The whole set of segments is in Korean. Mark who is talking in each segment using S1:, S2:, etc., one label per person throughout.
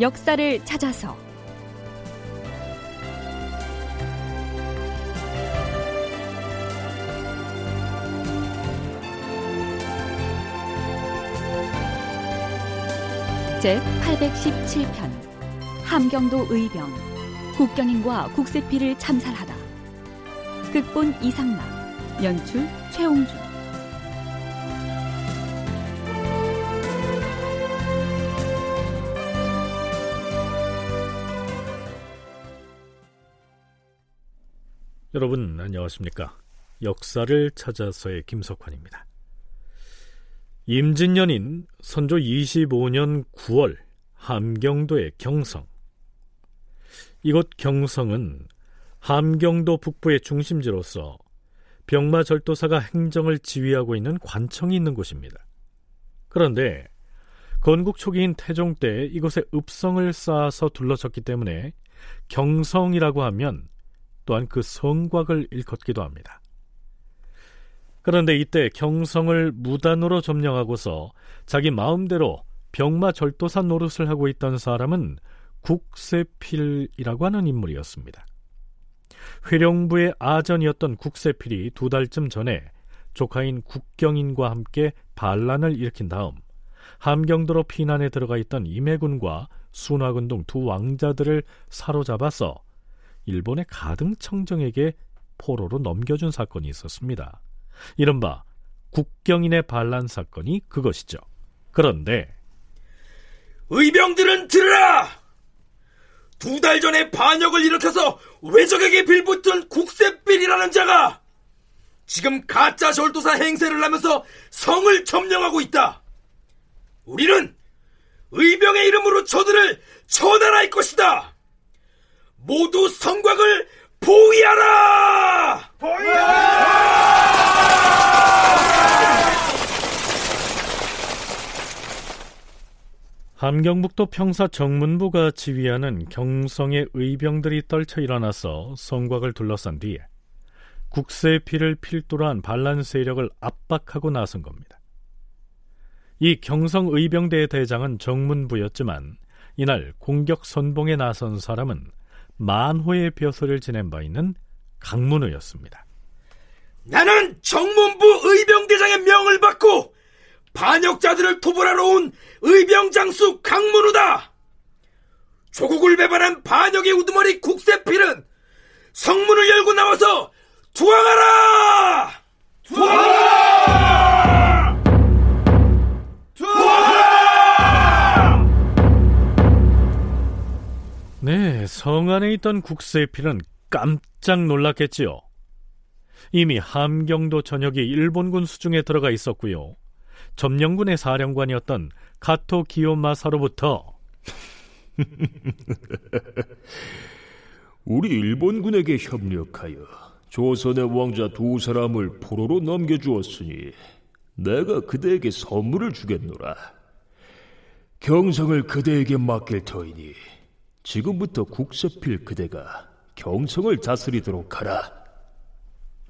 S1: 역사를 찾아서. 제 817편. 함경도 의병. 국경인과 국세피를 참살하다. 극본 이상락. 연출 최홍준
S2: 여러분 안녕하십니까? 역사를 찾아서의 김석환입니다. 임진년인 선조 25년 9월 함경도의 경성 이곳 경성은 함경도 북부의 중심지로서 병마절도사가 행정을 지휘하고 있는 관청이 있는 곳입니다. 그런데 건국 초기인 태종 때 이곳에 읍성을 쌓아서 둘러쳤기 때문에 경성이라고 하면 또한 그 성곽을 일컫기도 합니다. 그런데 이때 경성을 무단으로 점령하고서 자기 마음대로 병마 절도사 노릇을 하고 있던 사람은 국세필이라고 하는 인물이었습니다. 회령부의 아전이었던 국세필이 두 달쯤 전에 조카인 국경인과 함께 반란을 일으킨 다음 함경도로 피난에 들어가 있던 임해군과 순화군 등 두 왕자들을 사로잡아서 일본의 가등청정에게 포로로 넘겨준 사건이 있었습니다. 이른바 국경인의 반란 사건이 그것이죠. 그런데
S3: 의병들은 들으라! 두 달 전에 반역을 일으켜서 외적에게 빌붙은 국세빌이라는 자가 지금 가짜 절도사 행세를 하면서 성을 점령하고 있다. 우리는 의병의 이름으로 저들을 처단할 것이다. 모두 성곽을 포위하라! 포위하라!
S2: 함경북도 평사 정문부가 지휘하는 경성의 의병들이 떨쳐 일어나서 성곽을 둘러싼 뒤에 국세의 피를 필두로 한 반란 세력을 압박하고 나선 겁니다. 이 경성 의병대의 대장은 정문부였지만 이날 공격 선봉에 나선 사람은 만호의 벼슬을 지낸 바 있는 강문우였습니다.
S3: 나는 정문부 의병대장의 명을 받고 반역자들을 토벌하러 온 의병장수 강문우다. 조국을 배반한 반역의 우두머리 국세필은 성문을 열고 나와서 투항하라! 투항하라!
S2: 네, 성 안에 있던 국세필은 깜짝 놀랐겠지요. 이미 함경도 전역이 일본군 수중에 들어가 있었고요. 점령군의 사령관이었던 가토 기요마사로부터
S4: 우리 일본군에게 협력하여 조선의 왕자 두 사람을 포로로 넘겨주었으니 내가 그대에게 선물을 주겠노라. 경성을 그대에게 맡길 터이니 지금부터 국세필 그대가 경성을 다스리도록 하라.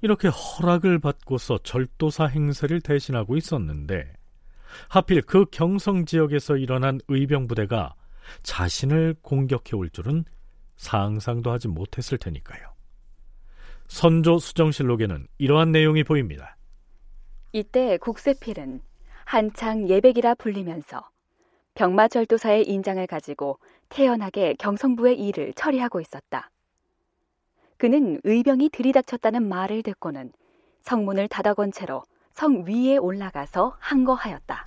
S2: 이렇게 허락을 받고서 절도사 행세를 대신하고 있었는데 하필 그 경성 지역에서 일어난 의병 부대가 자신을 공격해 올 줄은 상상도 하지 못했을 테니까요. 선조 수정실록에는 이러한 내용이 보입니다.
S1: 이때 국세필은 한창 예백이라 불리면서 병마절도사의 인장을 가지고 태연하게 경성부의 일을 처리하고 있었다. 그는 의병이 들이닥쳤다는 말을 듣고는 성문을 닫아건 채로 성 위에 올라가서 항거하였다.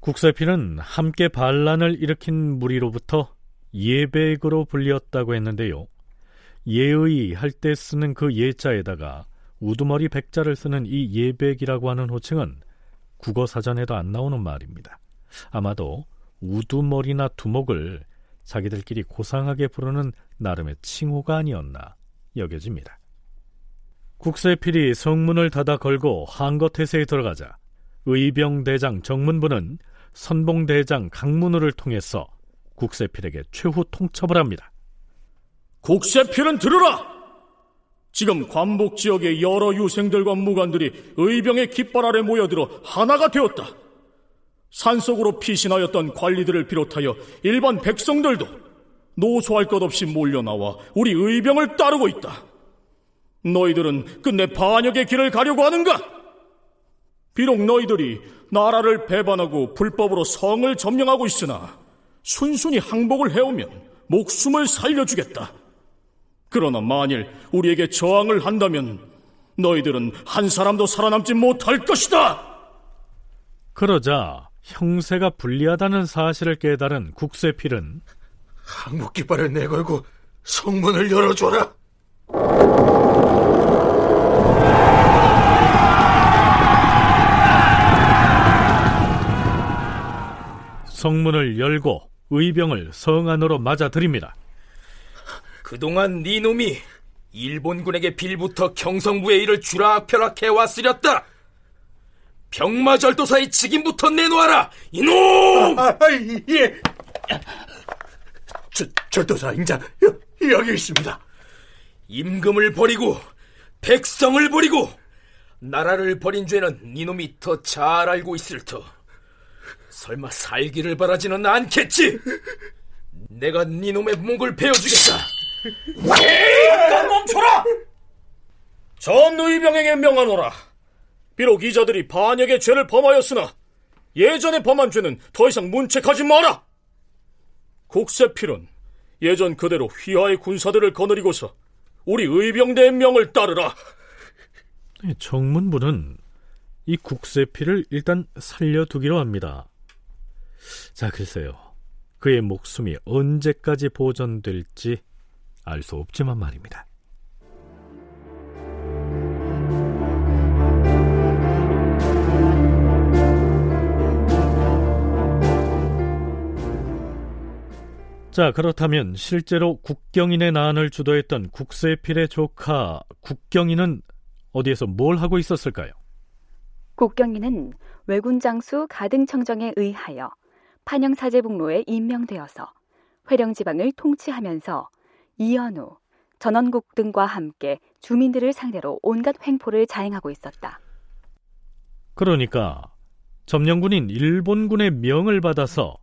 S2: 국세필은 함께 반란을 일으킨 무리로부터 예백으로 불리었다고 했는데요. 예의 할 때 쓰는 그 예자에다가 우두머리 백자를 쓰는 이 예백이라고 하는 호칭은 국어 사전에도 안 나오는 말입니다. 아마도 우두머리나 두목을 자기들끼리 고상하게 부르는 나름의 칭호가 아니었나 여겨집니다. 국세필이 성문을 닫아 걸고 한거태세에 들어가자 의병대장 정문부는 선봉대장 강문우를 통해서 국세필에게 최후 통첩을 합니다.
S5: 국세필은 들으라! 지금 관복 지역의 여러 유생들과 무관들이 의병의 깃발 아래 모여들어 하나가 되었다. 산속으로 피신하였던 관리들을 비롯하여 일반 백성들도 노소할 것 없이 몰려나와 우리 의병을 따르고 있다. 너희들은 끝내 반역의 길을 가려고 하는가? 비록 너희들이 나라를 배반하고 불법으로 성을 점령하고 있으나 순순히 항복을 해오면 목숨을 살려주겠다. 그러나 만일 우리에게 저항을 한다면 너희들은 한 사람도 살아남지 못할 것이다.
S2: 그러자 형세가 불리하다는 사실을 깨달은 국세필은
S3: 항복 깃발을 내걸고 성문을 열어줘라.
S2: 성문을 열고 의병을 성 안으로 맞아들입니다.
S3: 그동안 네 놈이 일본군에게 빌부터 경성부의 일을 쥐락펴락 해 왔으렸다. 병마절도사의 직임부터 내놓아라, 이놈!
S6: 아, 아, 예. 저, 절도사 인자 여, 여기 있습니다.
S3: 임금을 버리고 백성을 버리고 나라를 버린 죄는 네 놈이 더 잘 알고 있을 터. 설마 살기를 바라지는 않겠지? 내가 네 놈의 목을 베어주겠다.
S5: 잠깐 멈춰라! 전 의병에게 명하노라. 비록 이자들이 반역의 죄를 범하였으나 예전에 범한 죄는 더 이상 문책하지 마라. 국세필은 예전 그대로 휘하의 군사들을 거느리고서 우리 의병대의 명을 따르라.
S2: 정문부는 이 국세필을 일단 살려두기로 합니다. 자, 글쎄요. 그의 목숨이 언제까지 보존될지 알 수 없지만 말입니다. 자, 그렇다면 실제로 국경인의 난을 주도했던 국세필의 조카 국경인은 어디에서 뭘 하고 있었을까요?
S1: 국경인은 외군 장수 가등청정에 의하여 판영사제북로에 임명되어서 회령 지방을 통치하면서 이연우, 전원국 등과 함께 주민들을 상대로 온갖 횡포를 자행하고 있었다.
S2: 그러니까 점령군인 일본군의 명을 받아서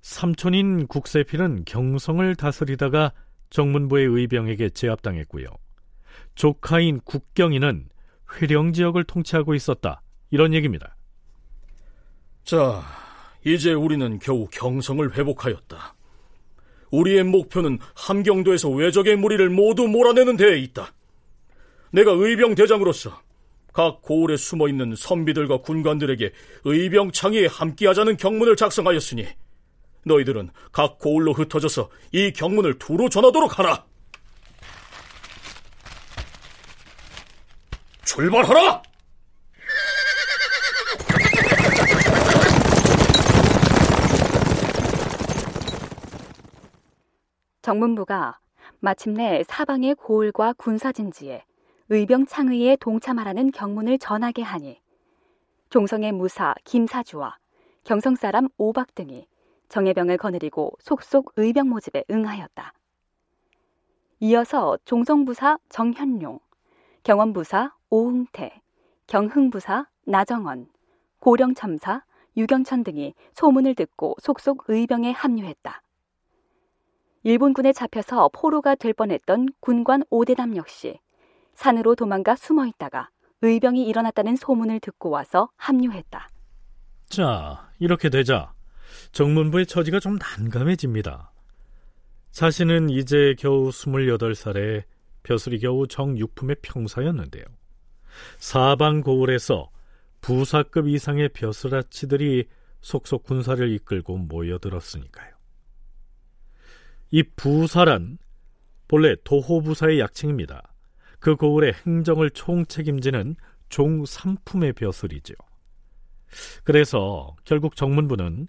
S2: 삼촌인 국세필은 경성을 다스리다가 정문부의 의병에게 제압당했고요. 조카인 국경인은 회령 지역을 통치하고 있었다. 이런 얘기입니다.
S5: 자, 이제 우리는 겨우 경성을 회복하였다. 우리의 목표는 함경도에서 외적의 무리를 모두 몰아내는 데에 있다. 내가 의병 대장으로서 각 고을에 숨어 있는 선비들과 군관들에게 의병 창의에 함께하자는 경문을 작성하였으니 너희들은 각 고을로 흩어져서 이 경문을 두루 전하도록 하라. 출발하라!
S1: 정문부가 마침내 사방의 고을과 군사진지에 의병 창의에 동참하라는 경문을 전하게 하니 종성의 무사 김사주와 경성 사람 오박 등이 정예병을 거느리고 속속 의병 모집에 응하였다. 이어서 종성부사 정현용, 경원부사 오흥태, 경흥부사 나정원, 고령첨사 유경천 등이 소문을 듣고 속속 의병에 합류했다. 일본군에 잡혀서 포로가 될 뻔했던 군관 오대담 역시 산으로 도망가 숨어 있다가 의병이 일어났다는 소문을 듣고 와서 합류했다.
S2: 자, 이렇게 되자 정문부의 처지가 좀 난감해집니다. 자신은 이제 겨우 28살에 벼슬이 겨우 정육품의 평사였는데요. 사방 고을에서 부사급 이상의 벼슬아치들이 속속 군사를 이끌고 모여들었으니까요. 이 부사란 본래 도호부사의 약칭입니다. 그 고을의 행정을 총책임지는 종삼품의 벼슬이죠. 그래서 결국 정문부는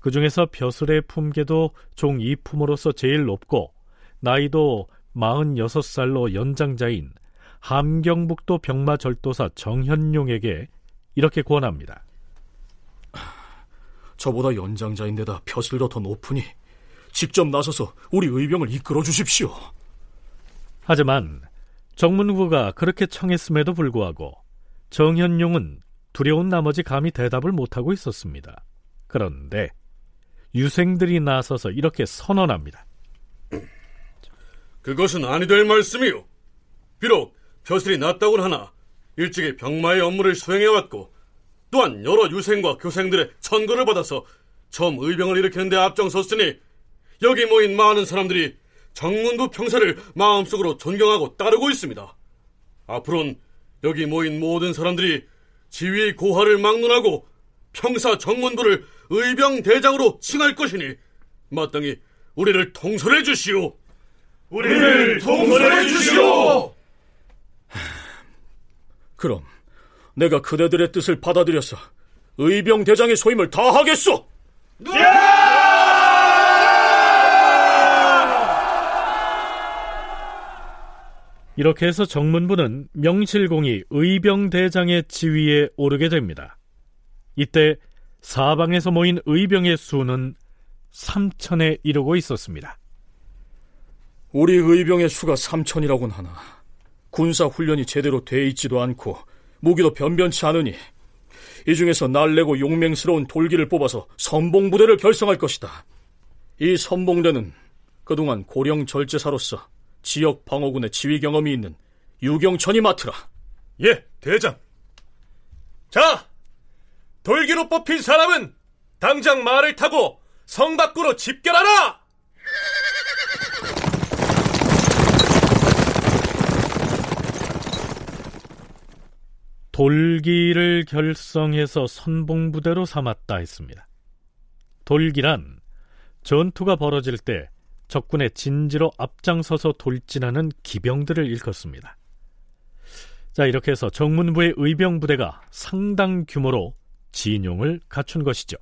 S2: 그 중에서 벼슬의 품계도 종 2품으로서 제일 높고 나이도 46살로 연장자인 함경북도 병마절도사 정현용에게 이렇게 권합니다.
S5: 저보다 연장자인데다 벼슬도 더 높으니 직접 나서서 우리 의병을 이끌어 주십시오.
S2: 하지만 정문부가 그렇게 청했음에도 불구하고 정현용은 두려운 나머지 감히 대답을 못하고 있었습니다. 그런데 유생들이 나서서 이렇게 선언합니다.
S7: 그것은 아니 될 말씀이요. 비록 벼슬이 낮다곤 하나 일찍이 병마의 업무를 수행해왔고 또한 여러 유생과 교생들의 천거를 받아서 처음 의병을 일으키는 데 앞장섰으니 여기 모인 많은 사람들이 정문부 평사를 마음속으로 존경하고 따르고 있습니다. 앞으로는 여기 모인 모든 사람들이 지휘의 고하를 막론하고 평사 정문부를 의병 대장으로 칭할 것이니 마땅히 우리를 통솔해 주시오.
S3: 우리를 통솔해 주시오.
S5: 그럼 내가 그대들의 뜻을 받아들여서 의병 대장의 소임을 다하겠소.
S2: 이렇게 해서 정문부는 명실공히 의병 대장의 지위에 오르게 됩니다. 이때 사방에서 모인 의병의 수는 3천에 이르고 있었습니다.
S5: 우리 의병의 수가 3천이라곤 하나 군사 훈련이 제대로 돼 있지도 않고 무기도 변변치 않으니 이 중에서 날래고 용맹스러운 돌기를 뽑아서 선봉부대를 결성할 것이다. 이 선봉대는 그동안 고령 절제사로서 지역 방어군의 지휘 경험이 있는 유경천이 맡으라.
S8: 예, 대장. 자, 돌기로 뽑힌 사람은 당장 말을 타고 성 밖으로 집결하라!
S2: 돌기를 결성해서 선봉부대로 삼았다 했습니다. 돌기란 전투가 벌어질 때 적군의 진지로 앞장서서 돌진하는 기병들을 일컫습니다. 자, 이렇게 해서 정문부의 의병 부대가 상당 규모로 진용을 갖춘 것이죠.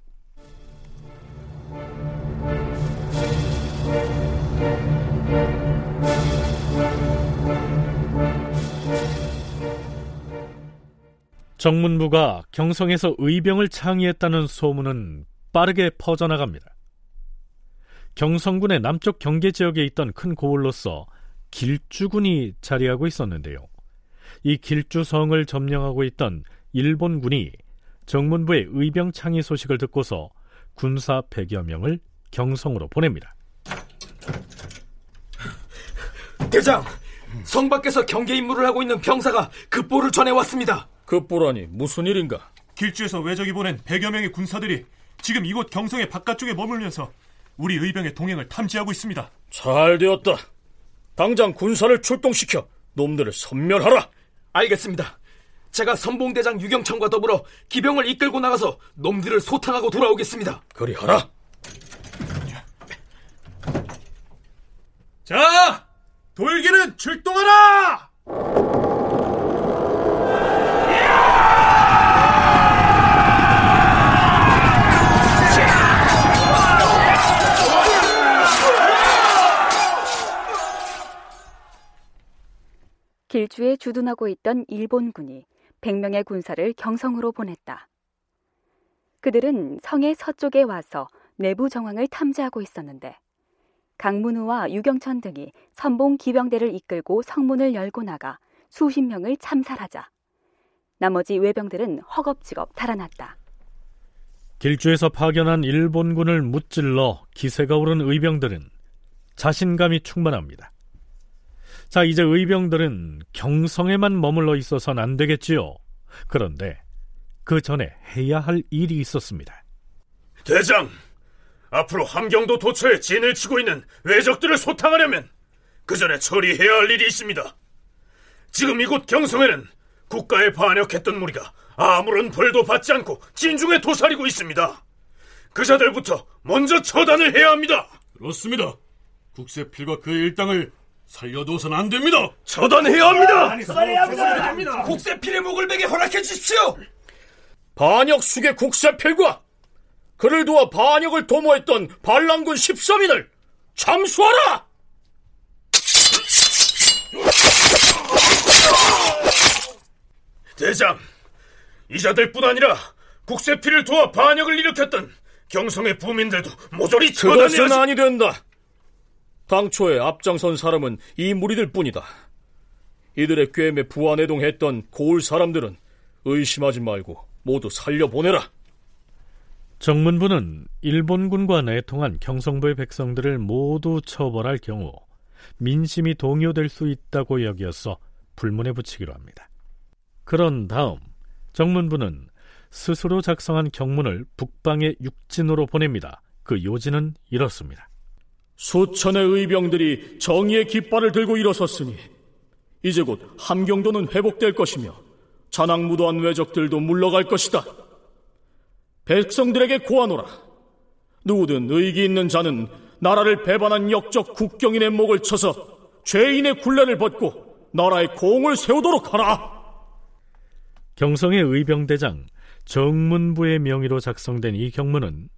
S2: 정문부가 경성에서 의병을 창의했다는 소문은 빠르게 퍼져나갑니다. 경성군의 남쪽 경계 지역에 있던 큰 고을로서 길주군이 자리하고 있었는데요. 이 길주성을 점령하고 있던 일본군이 정문부의 의병 창의 소식을 듣고서 군사 100여 명을 경성으로 보냅니다.
S3: 대장, 성 밖에서 경계 임무를 하고 있는 병사가 급보를 전해왔습니다.
S5: 급보라니 무슨 일인가?
S8: 길주에서 외적이 보낸 100여 명의 군사들이 지금 이곳 경성의 바깥쪽에 머물면서 우리 의병의 동행을 탐지하고 있습니다.
S5: 잘 되었다. 당장 군사를 출동시켜 놈들을 섬멸하라.
S3: 알겠습니다. 제가 선봉대장 유경천과 더불어 기병을 이끌고 나가서 놈들을 소탕하고 돌아오겠습니다.
S5: 그리하라.
S8: 자, 돌기는 출동하라!
S1: 길주에 주둔하고 있던 일본군이 100명의 군사를 경성으로 보냈다. 그들은 성의 서쪽에 와서 내부 정황을 탐지하고 있었는데 강문우와 유경천 등이 선봉 기병대를 이끌고 성문을 열고 나가 수십 명을 참살하자 나머지 외병들은 허겁지겁 달아났다.
S2: 길주에서 파견한 일본군을 무찔러 기세가 오른 의병들은 자신감이 충만합니다. 자, 이제 의병들은 경성에만 머물러 있어선 안 되겠지요. 그런데 그 전에 해야 할 일이 있었습니다.
S7: 대장, 앞으로 함경도 도처에 진을 치고 있는 외적들을 소탕하려면 그 전에 처리해야 할 일이 있습니다. 지금 이곳 경성에는 국가에 반역했던 무리가 아무런 벌도 받지 않고 진중에 도사리고 있습니다. 그 자들부터 먼저 처단을 해야 합니다.
S8: 그렇습니다. 국세필과 그의 일당을 살려둬선 안 됩니다.
S7: 처단해야 합니다.
S3: 국세필의 목을 베게 허락해 주십시오.
S5: 반역 수계 국세필과 그를 도와 반역을 도모했던 반란군 13인을 참수하라!
S7: 대장, 이 자들뿐 아니라 국세필을 도와 반역을 일으켰던 경성의 부민들도 모조리 처단해야
S5: 그것은 아니 된다. 당초에 앞장선 사람은 이 무리들 뿐이다. 이들의 꿰매 부안해동했던 고을 사람들은 의심하지 말고 모두 살려보내라.
S2: 정문부는 일본군과 내통한 경성부의 백성들을 모두 처벌할 경우 민심이 동요될 수 있다고 여기어서 불문에 붙이기로 합니다. 그런 다음 정문부는 스스로 작성한 경문을 북방의 육진으로 보냅니다. 그 요지는 이렇습니다.
S5: 수천의 의병들이 정의의 깃발을 들고 일어섰으니 이제 곧 함경도는 회복될 것이며 잔악무도한 왜적들도 물러갈 것이다. 백성들에게 고하노라. 누구든 의기 있는 자는 나라를 배반한 역적 국경인의 목을 쳐서 죄인의 굴레를 벗고 나라의 공을 세우도록 하라.
S2: 경성의 의병대장 정문부의 명의로 작성된 이 경문은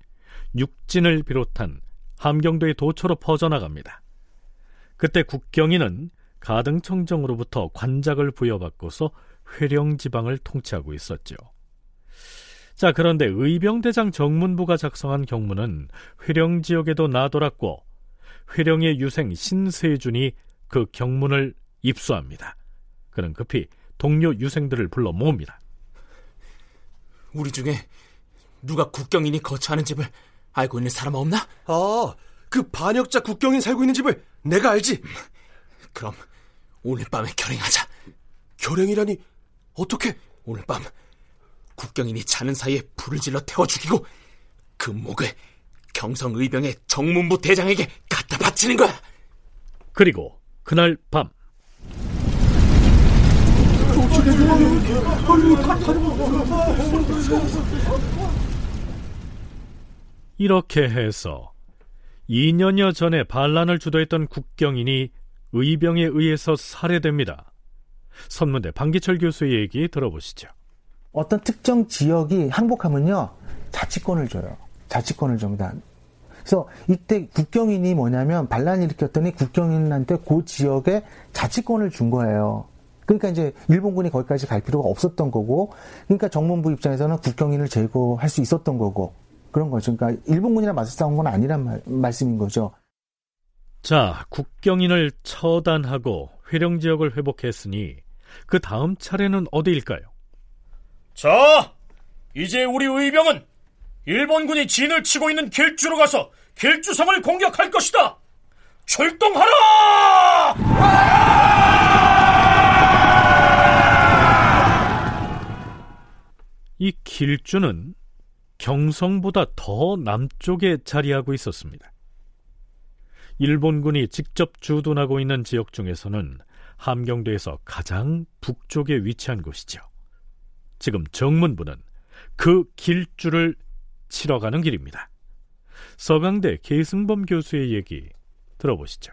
S2: 육진을 비롯한 함경도의 도처로 퍼져나갑니다. 그때 국경인은 가등청정으로부터 관작을 부여받고서 회령 지방을 통치하고 있었죠. 자, 그런데 의병대장 정문부가 작성한 경문은 회령 지역에도 나돌았고 회령의 유생 신세준이 그 경문을 입수합니다. 그는 급히 동료 유생들을 불러 모읍니다.
S3: 우리 중에 누가 국경인이 거처하는 집을 알고 있는 사람 없나?
S6: 아, 그 반역자 국경인 살고 있는 집을 내가 알지.
S3: 그럼 오늘 밤에 결행하자.
S6: 결행이라니 어떻게?
S3: 오늘 밤 국경인이 자는 사이에 불을 질러 태워 죽이고 그 목을 경성 의병의 정문부 대장에게 갖다 바치는 거야.
S2: 그리고 그날 밤 이렇게 해서 2년여 전에 반란을 주도했던 국경인이 의병에 의해서 살해됩니다. 선문대 방기철 교수의 얘기 들어보시죠.
S9: 어떤 특정 지역이 항복하면요 자치권을 줘요. 자치권을 줍니다. 그래서 이때 국경인이 뭐냐면 반란 일으켰더니 국경인한테 그 지역에 자치권을 준 거예요. 그러니까 이제 일본군이 거기까지 갈 필요가 없었던 거고, 그러니까 정문부 입장에서는 국경인을 제거할 수 있었던 거고 그런 거죠. 그러니까 일본군이랑 맞서 싸운 건 아니란 말, 말씀인 거죠.
S2: 자, 국경인을 처단하고 회령 지역을 회복했으니 그 다음 차례는 어디일까요?
S5: 자, 이제 우리 의병은 일본군이 진을 치고 있는 길주로 가서 길주성을 공격할 것이다. 출동하라!
S2: 이 길주는 경성보다 더 남쪽에 자리하고 있었습니다. 일본군이 직접 주둔하고 있는 지역 중에서는 함경도에서 가장 북쪽에 위치한 곳이죠. 지금 정문부는 그 길줄을 치러 가는 길입니다. 서강대 계승범 교수의 얘기 들어보시죠.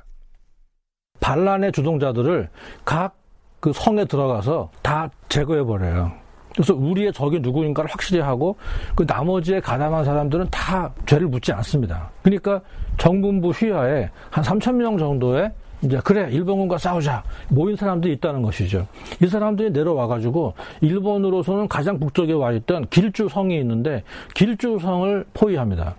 S10: 반란의 주동자들을 각 그 성에 들어가서 다 제거해 버려요. 그래서 우리의 적이 누구인가를 확실히 하고 그 나머지에 가담한 사람들은 다 죄를 묻지 않습니다. 그러니까 정문부 휘하에 한 3천 명 정도의 이제 그래 일본군과 싸우자 모인 사람들이 있다는 것이죠. 이 사람들이 내려와 가지고 일본으로서는 가장 북쪽에 와 있던 길주성이 있는데 길주성을 포위합니다.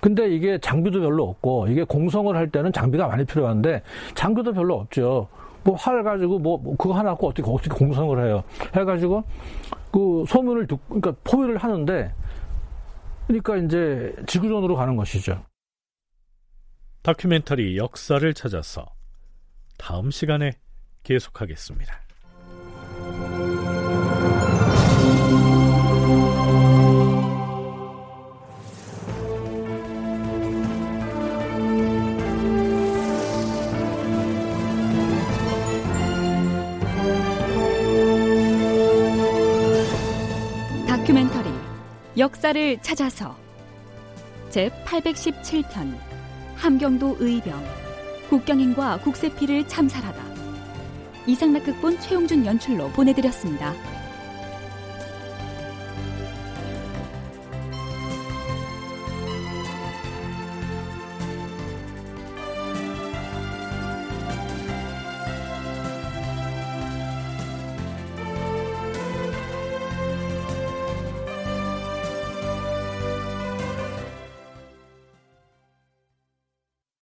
S10: 근데 이게 장비도 별로 없고 이게 공성을 할 때는 장비가 많이 필요한데 장비도 별로 없죠. 뭐 활 가지고 뭐, 뭐 그거 하나 갖고 어떻게 어떻게 공성을 해요? 해가지고 그 소문을 듣고 그러니까 포위를 하는데 그러니까 이제 지구전으로 가는 것이죠.
S2: 다큐멘터리 역사를 찾아서 다음 시간에 계속하겠습니다.
S1: 다큐멘터리 역사를 찾아서 제 817편 함경도 의병 국경인과 국세피를 참살하다 이상락극본 최용준 연출로 보내드렸습니다.